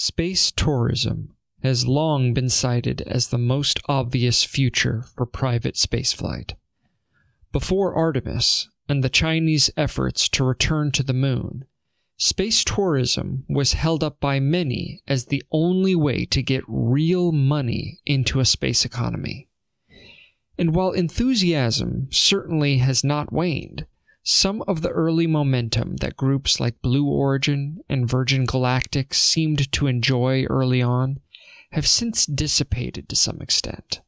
Space tourism has long been cited as the most obvious future for private spaceflight. Before Artemis and the Chinese efforts to return to the moon, space tourism was held up by many as the only way to get real money into a space economy. And while enthusiasm certainly has not waned, some of the early momentum that groups like Blue Origin and Virgin Galactic seemed to enjoy early on have since dissipated to some extent.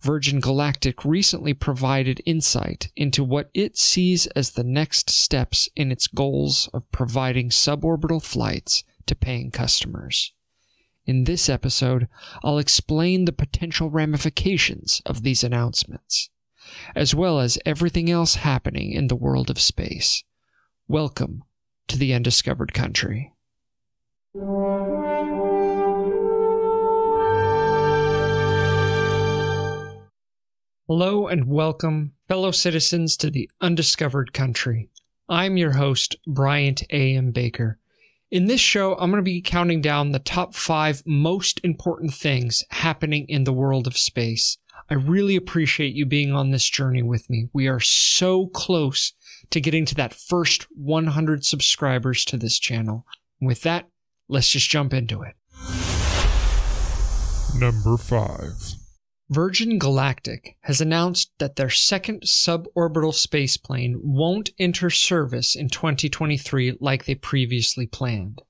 Virgin Galactic recently provided insight into what it sees as the next steps in its goals of providing suborbital flights to paying customers. In this episode, I'll explain the potential ramifications of these announcements, as well as everything else happening in the world of space. Welcome to the Undiscovered Country. Hello and welcome, fellow citizens, to the Undiscovered Country. I'm your host, Bryant A.M. Baker. In this show, I'm going to be counting down the top five most important things happening in the world of space. I really appreciate you being on this journey with me. We are so close to getting to that first 100 subscribers to this channel. With that, let's just jump into it. Number 5. Virgin Galactic has announced that their second suborbital spaceplane won't enter service in 2023 like they previously planned.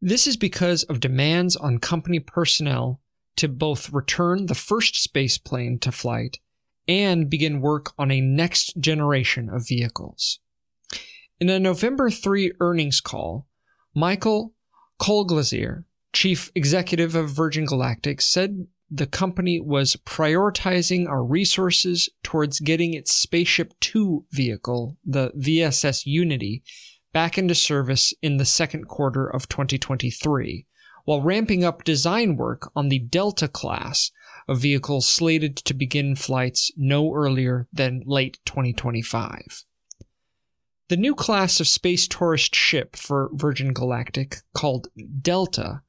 This is because of demands on company personnel to both return the first spaceplane to flight and begin work on a next generation of vehicles. In a November 3 earnings call, Michael Colglazier, chief executive of Virgin Galactic, said the company was prioritizing our resources towards getting its Spaceship Two vehicle, the VSS Unity, back into service in the second quarter of 2023, while ramping up design work on the Delta class of vehicles slated to begin flights no earlier than late 2025. The new class of space tourist ship for Virgin Galactic, called Delta,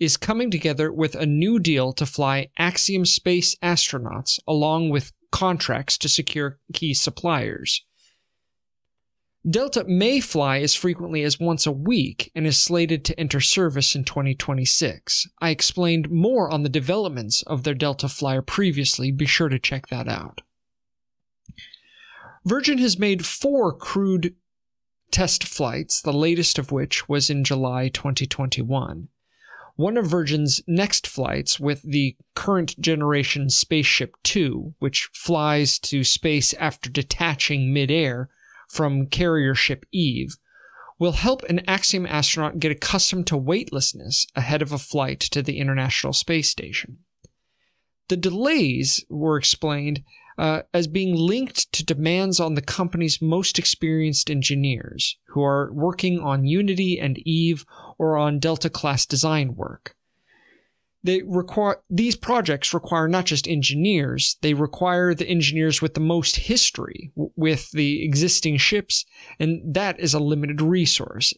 is coming together with a new deal to fly Axiom Space astronauts along with contracts to secure key suppliers. Delta may fly as frequently as once a week and is slated to enter service in 2026. I explained more on the developments of their Delta flyer previously, be sure to check that out. Virgin has made four crewed test flights, the latest of which was in July 2021 one of Virgin's next flights with the current generation Spaceship Two, which flies to space after detaching midair from carrier ship Eve, will help an Axiom astronaut get accustomed to weightlessness ahead of a flight to the International Space Station. The delays were explained uh, as being linked to demands on the company's most experienced engineers who are working on Unity and Eve or on Delta class design work. They require these projects require not just engineers, they require the engineers with the most history with the existing ships, and that is a limited resource.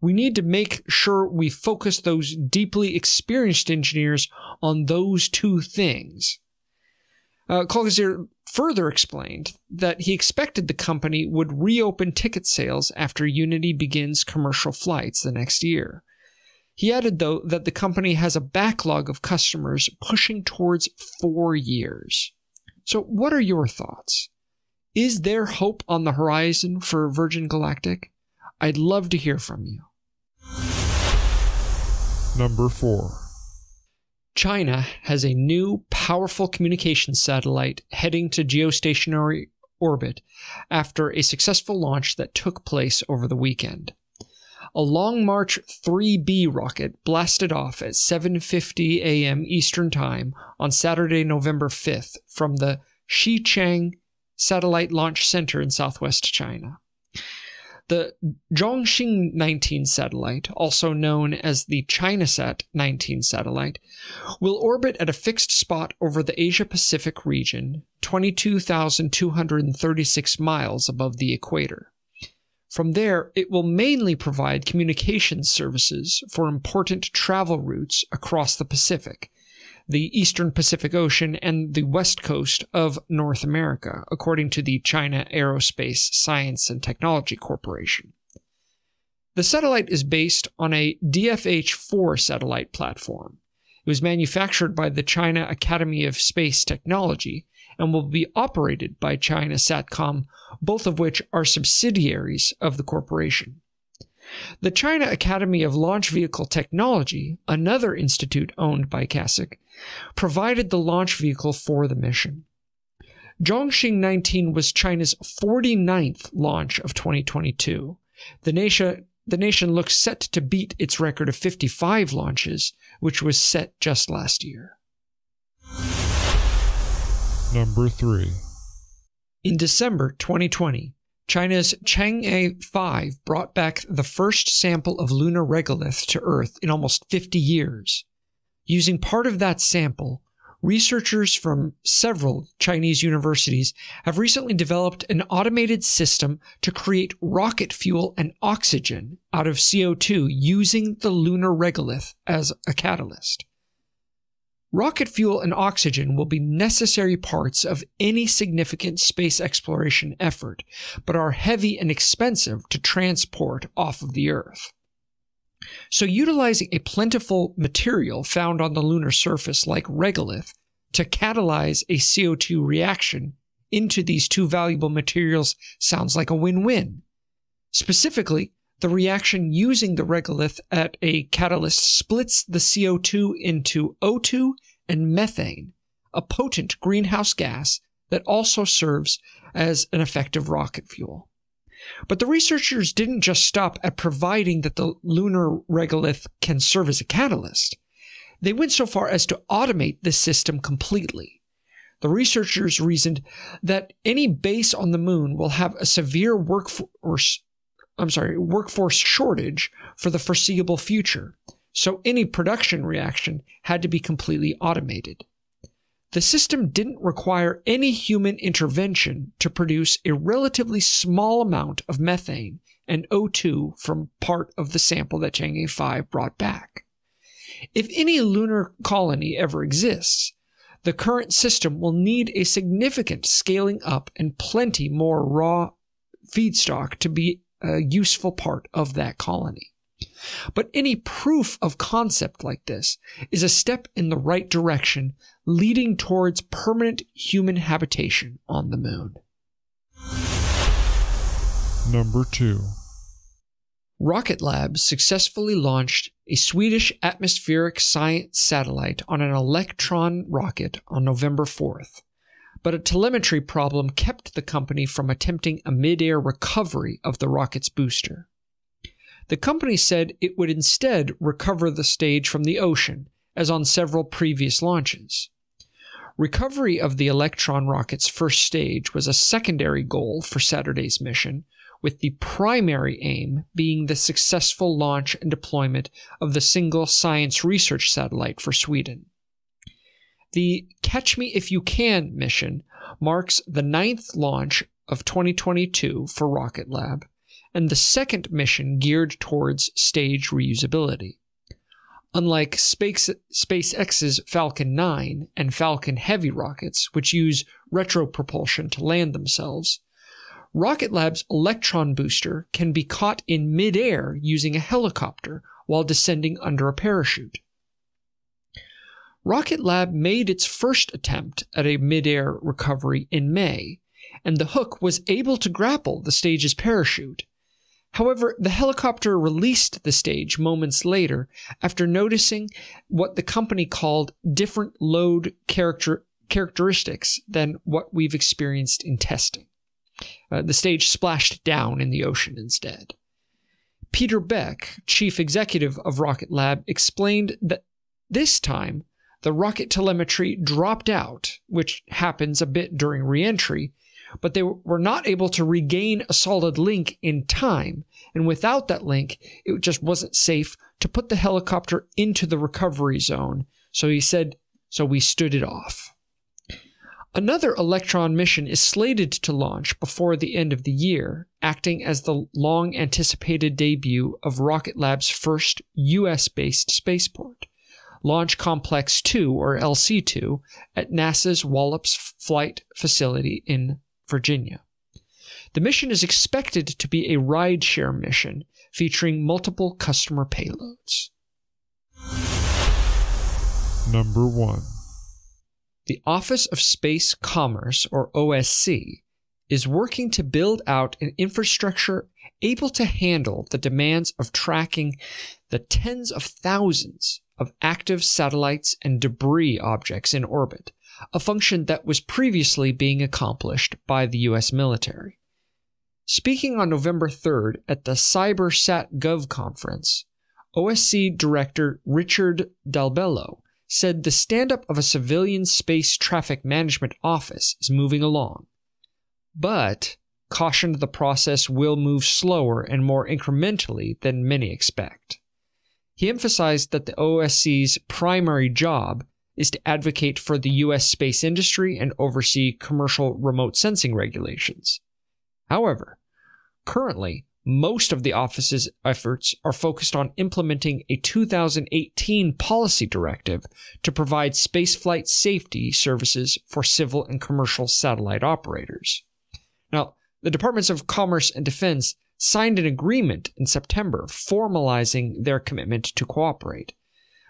We need to make sure we focus those deeply experienced engineers on those two things. Uh, further explained that he expected the company would reopen ticket sales after Unity begins commercial flights the next year. He added, though, that the company has a backlog of customers pushing towards four years. So, what are your thoughts? Is there hope on the horizon for Virgin Galactic? I'd love to hear from you. Number 4 China has a new powerful communication satellite heading to geostationary orbit after a successful launch that took place over the weekend. A Long March 3B rocket blasted off at 7:50 a.m. Eastern Time on Saturday, November 5th from the Xichang Satellite Launch Center in southwest China. The Zhongxing 19 satellite, also known as the ChinaSat 19 satellite, will orbit at a fixed spot over the Asia Pacific region, 22,236 miles above the equator. From there, it will mainly provide communications services for important travel routes across the Pacific, the eastern Pacific Ocean, and the west coast of North America, according to the China Aerospace Science and Technology Corporation. The satellite is based on a DFH 4 satellite platform. It was manufactured by the China Academy of Space Technology and will be operated by China Satcom, both of which are subsidiaries of the corporation. The China Academy of Launch Vehicle Technology, another institute owned by CASIC, provided the launch vehicle for the mission. Zhongxing 19 was China's 49th launch of 2022. The nation, the nation looks set to beat its record of 55 launches, which was set just last year. Number 3. In December 2020, China's Chang'e 5 brought back the first sample of lunar regolith to Earth in almost 50 years. Using part of that sample, researchers from several Chinese universities have recently developed an automated system to create rocket fuel and oxygen out of CO2 using the lunar regolith as a catalyst. Rocket fuel and oxygen will be necessary parts of any significant space exploration effort, but are heavy and expensive to transport off of the Earth. So, utilizing a plentiful material found on the lunar surface like regolith to catalyze a CO2 reaction into these two valuable materials sounds like a win win. Specifically, the reaction using the regolith at a catalyst splits the CO2 into O2 and methane, a potent greenhouse gas that also serves as an effective rocket fuel. But the researchers didn't just stop at providing that the lunar regolith can serve as a catalyst. They went so far as to automate the system completely. The researchers reasoned that any base on the moon will have a severe workforce I'm sorry, workforce shortage for the foreseeable future, so any production reaction had to be completely automated. The system didn't require any human intervention to produce a relatively small amount of methane and O2 from part of the sample that Chang'e 5 brought back. If any lunar colony ever exists, the current system will need a significant scaling up and plenty more raw feedstock to be a useful part of that colony. But any proof of concept like this is a step in the right direction, leading towards permanent human habitation on the moon. Number 2. Rocket Lab successfully launched a Swedish atmospheric science satellite on an Electron rocket on November 4th but a telemetry problem kept the company from attempting a mid-air recovery of the rocket's booster. The company said it would instead recover the stage from the ocean, as on several previous launches. Recovery of the Electron rocket's first stage was a secondary goal for Saturday's mission, with the primary aim being the successful launch and deployment of the single science research satellite for Sweden. The Catch Me If You Can mission marks the ninth launch of 2022 for Rocket Lab and the second mission geared towards stage reusability. Unlike Space, SpaceX's Falcon 9 and Falcon Heavy rockets, which use retropropulsion to land themselves, Rocket Lab's Electron booster can be caught in midair using a helicopter while descending under a parachute. Rocket Lab made its first attempt at a midair recovery in May, and the hook was able to grapple the stage's parachute. However, the helicopter released the stage moments later after noticing what the company called different load character- characteristics than what we've experienced in testing. Uh, the stage splashed down in the ocean instead. Peter Beck, chief executive of Rocket Lab, explained that this time the rocket telemetry dropped out, which happens a bit during reentry, but they were not able to regain a solid link in time. And without that link, it just wasn't safe to put the helicopter into the recovery zone. So he said, so we stood it off. Another Electron mission is slated to launch before the end of the year, acting as the long anticipated debut of Rocket Lab's first US based spaceport, Launch Complex 2, or LC 2, at NASA's Wallops Flight Facility in Virginia. The mission is expected to be a rideshare mission featuring multiple customer payloads. Number 1. The Office of Space Commerce, or OSC, is working to build out an infrastructure able to handle the demands of tracking the tens of thousands of active satellites and debris objects in orbit, a function that was previously being accomplished by the US military. Speaking on November 3rd at the CyberSatGov conference, OSC Director Richard Dalbello said the stand up of a civilian space traffic management office is moving along, but cautioned the process will move slower and more incrementally than many expect. He emphasized that the OSC's primary job is to advocate for the U.S. space industry and oversee commercial remote sensing regulations. However, currently, most of the office's efforts are focused on implementing a 2018 policy directive to provide spaceflight safety services for civil and commercial satellite operators. Now, the Departments of Commerce and Defense signed an agreement in September formalizing their commitment to cooperate.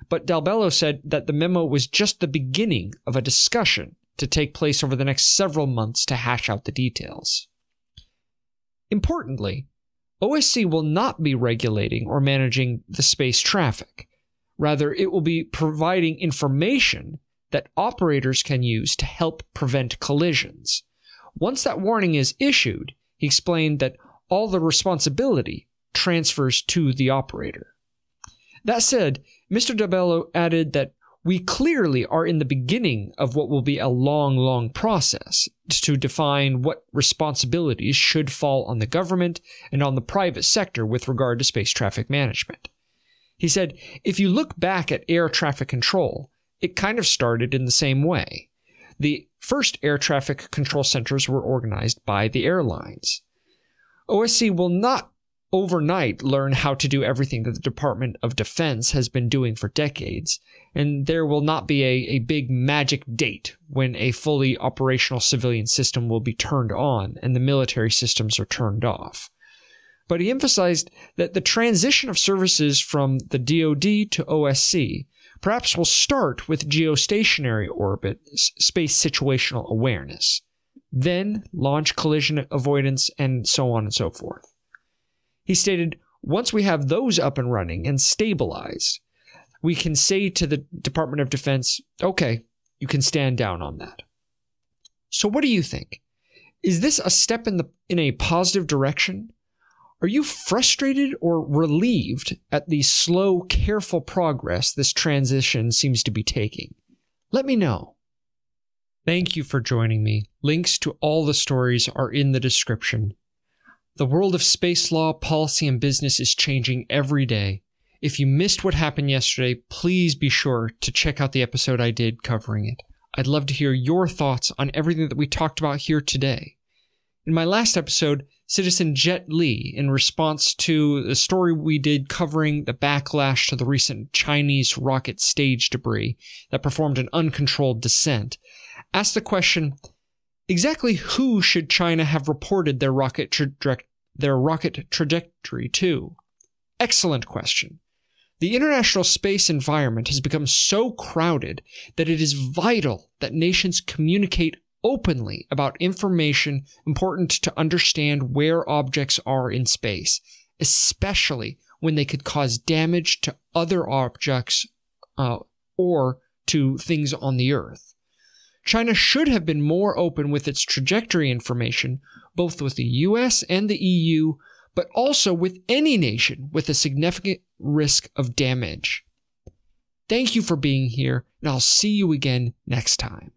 But Dalbello said that the memo was just the beginning of a discussion to take place over the next several months to hash out the details. Importantly, OSC will not be regulating or managing the space traffic. Rather, it will be providing information that operators can use to help prevent collisions. Once that warning is issued, he explained that all the responsibility transfers to the operator. That said, Mr. Dalbello added that we clearly are in the beginning of what will be a long, long process to define what responsibilities should fall on the government and on the private sector with regard to space traffic management. He said, if you look back at air traffic control, it kind of started in the same way. The first air traffic control centers were organized by the airlines. OSC will not overnight learn how to do everything that the Department of Defense has been doing for decades, and there will not be a, a big magic date when a fully operational civilian system will be turned on and the military systems are turned off. But he emphasized that the transition of services from the DoD to OSC perhaps we'll start with geostationary orbit space situational awareness, then launch collision avoidance, and so on and so forth. He stated, once we have those up and running and stabilized, we can say to the Department of Defense, okay, you can stand down on that. So what do you think? Is this a step in the in a positive direction? Are you frustrated or relieved at the slow, careful progress this transition seems to be taking? Let me know. Thank you for joining me. Links to all the stories are in the description. The world of space law, policy, and business is changing every day. If you missed what happened yesterday, please be sure to check out the episode I did covering it. I'd love to hear your thoughts on everything that we talked about here today. In my last episode, Citizen Jet Li, in response to the story we did covering the backlash to the recent Chinese rocket stage debris that performed an uncontrolled descent, asked the question exactly who should China have reported their rocket their rocket trajectory to? Excellent question. The international space environment has become so crowded that it is vital that nations communicate openly about information important to understand where objects are in space, especially when they could cause damage to other objects uh, or to things on the Earth. China should have been more open with its trajectory information both with the US and the EU, but also with any nation with a significant risk of damage. Thank you for being here, and I'll see you again next time.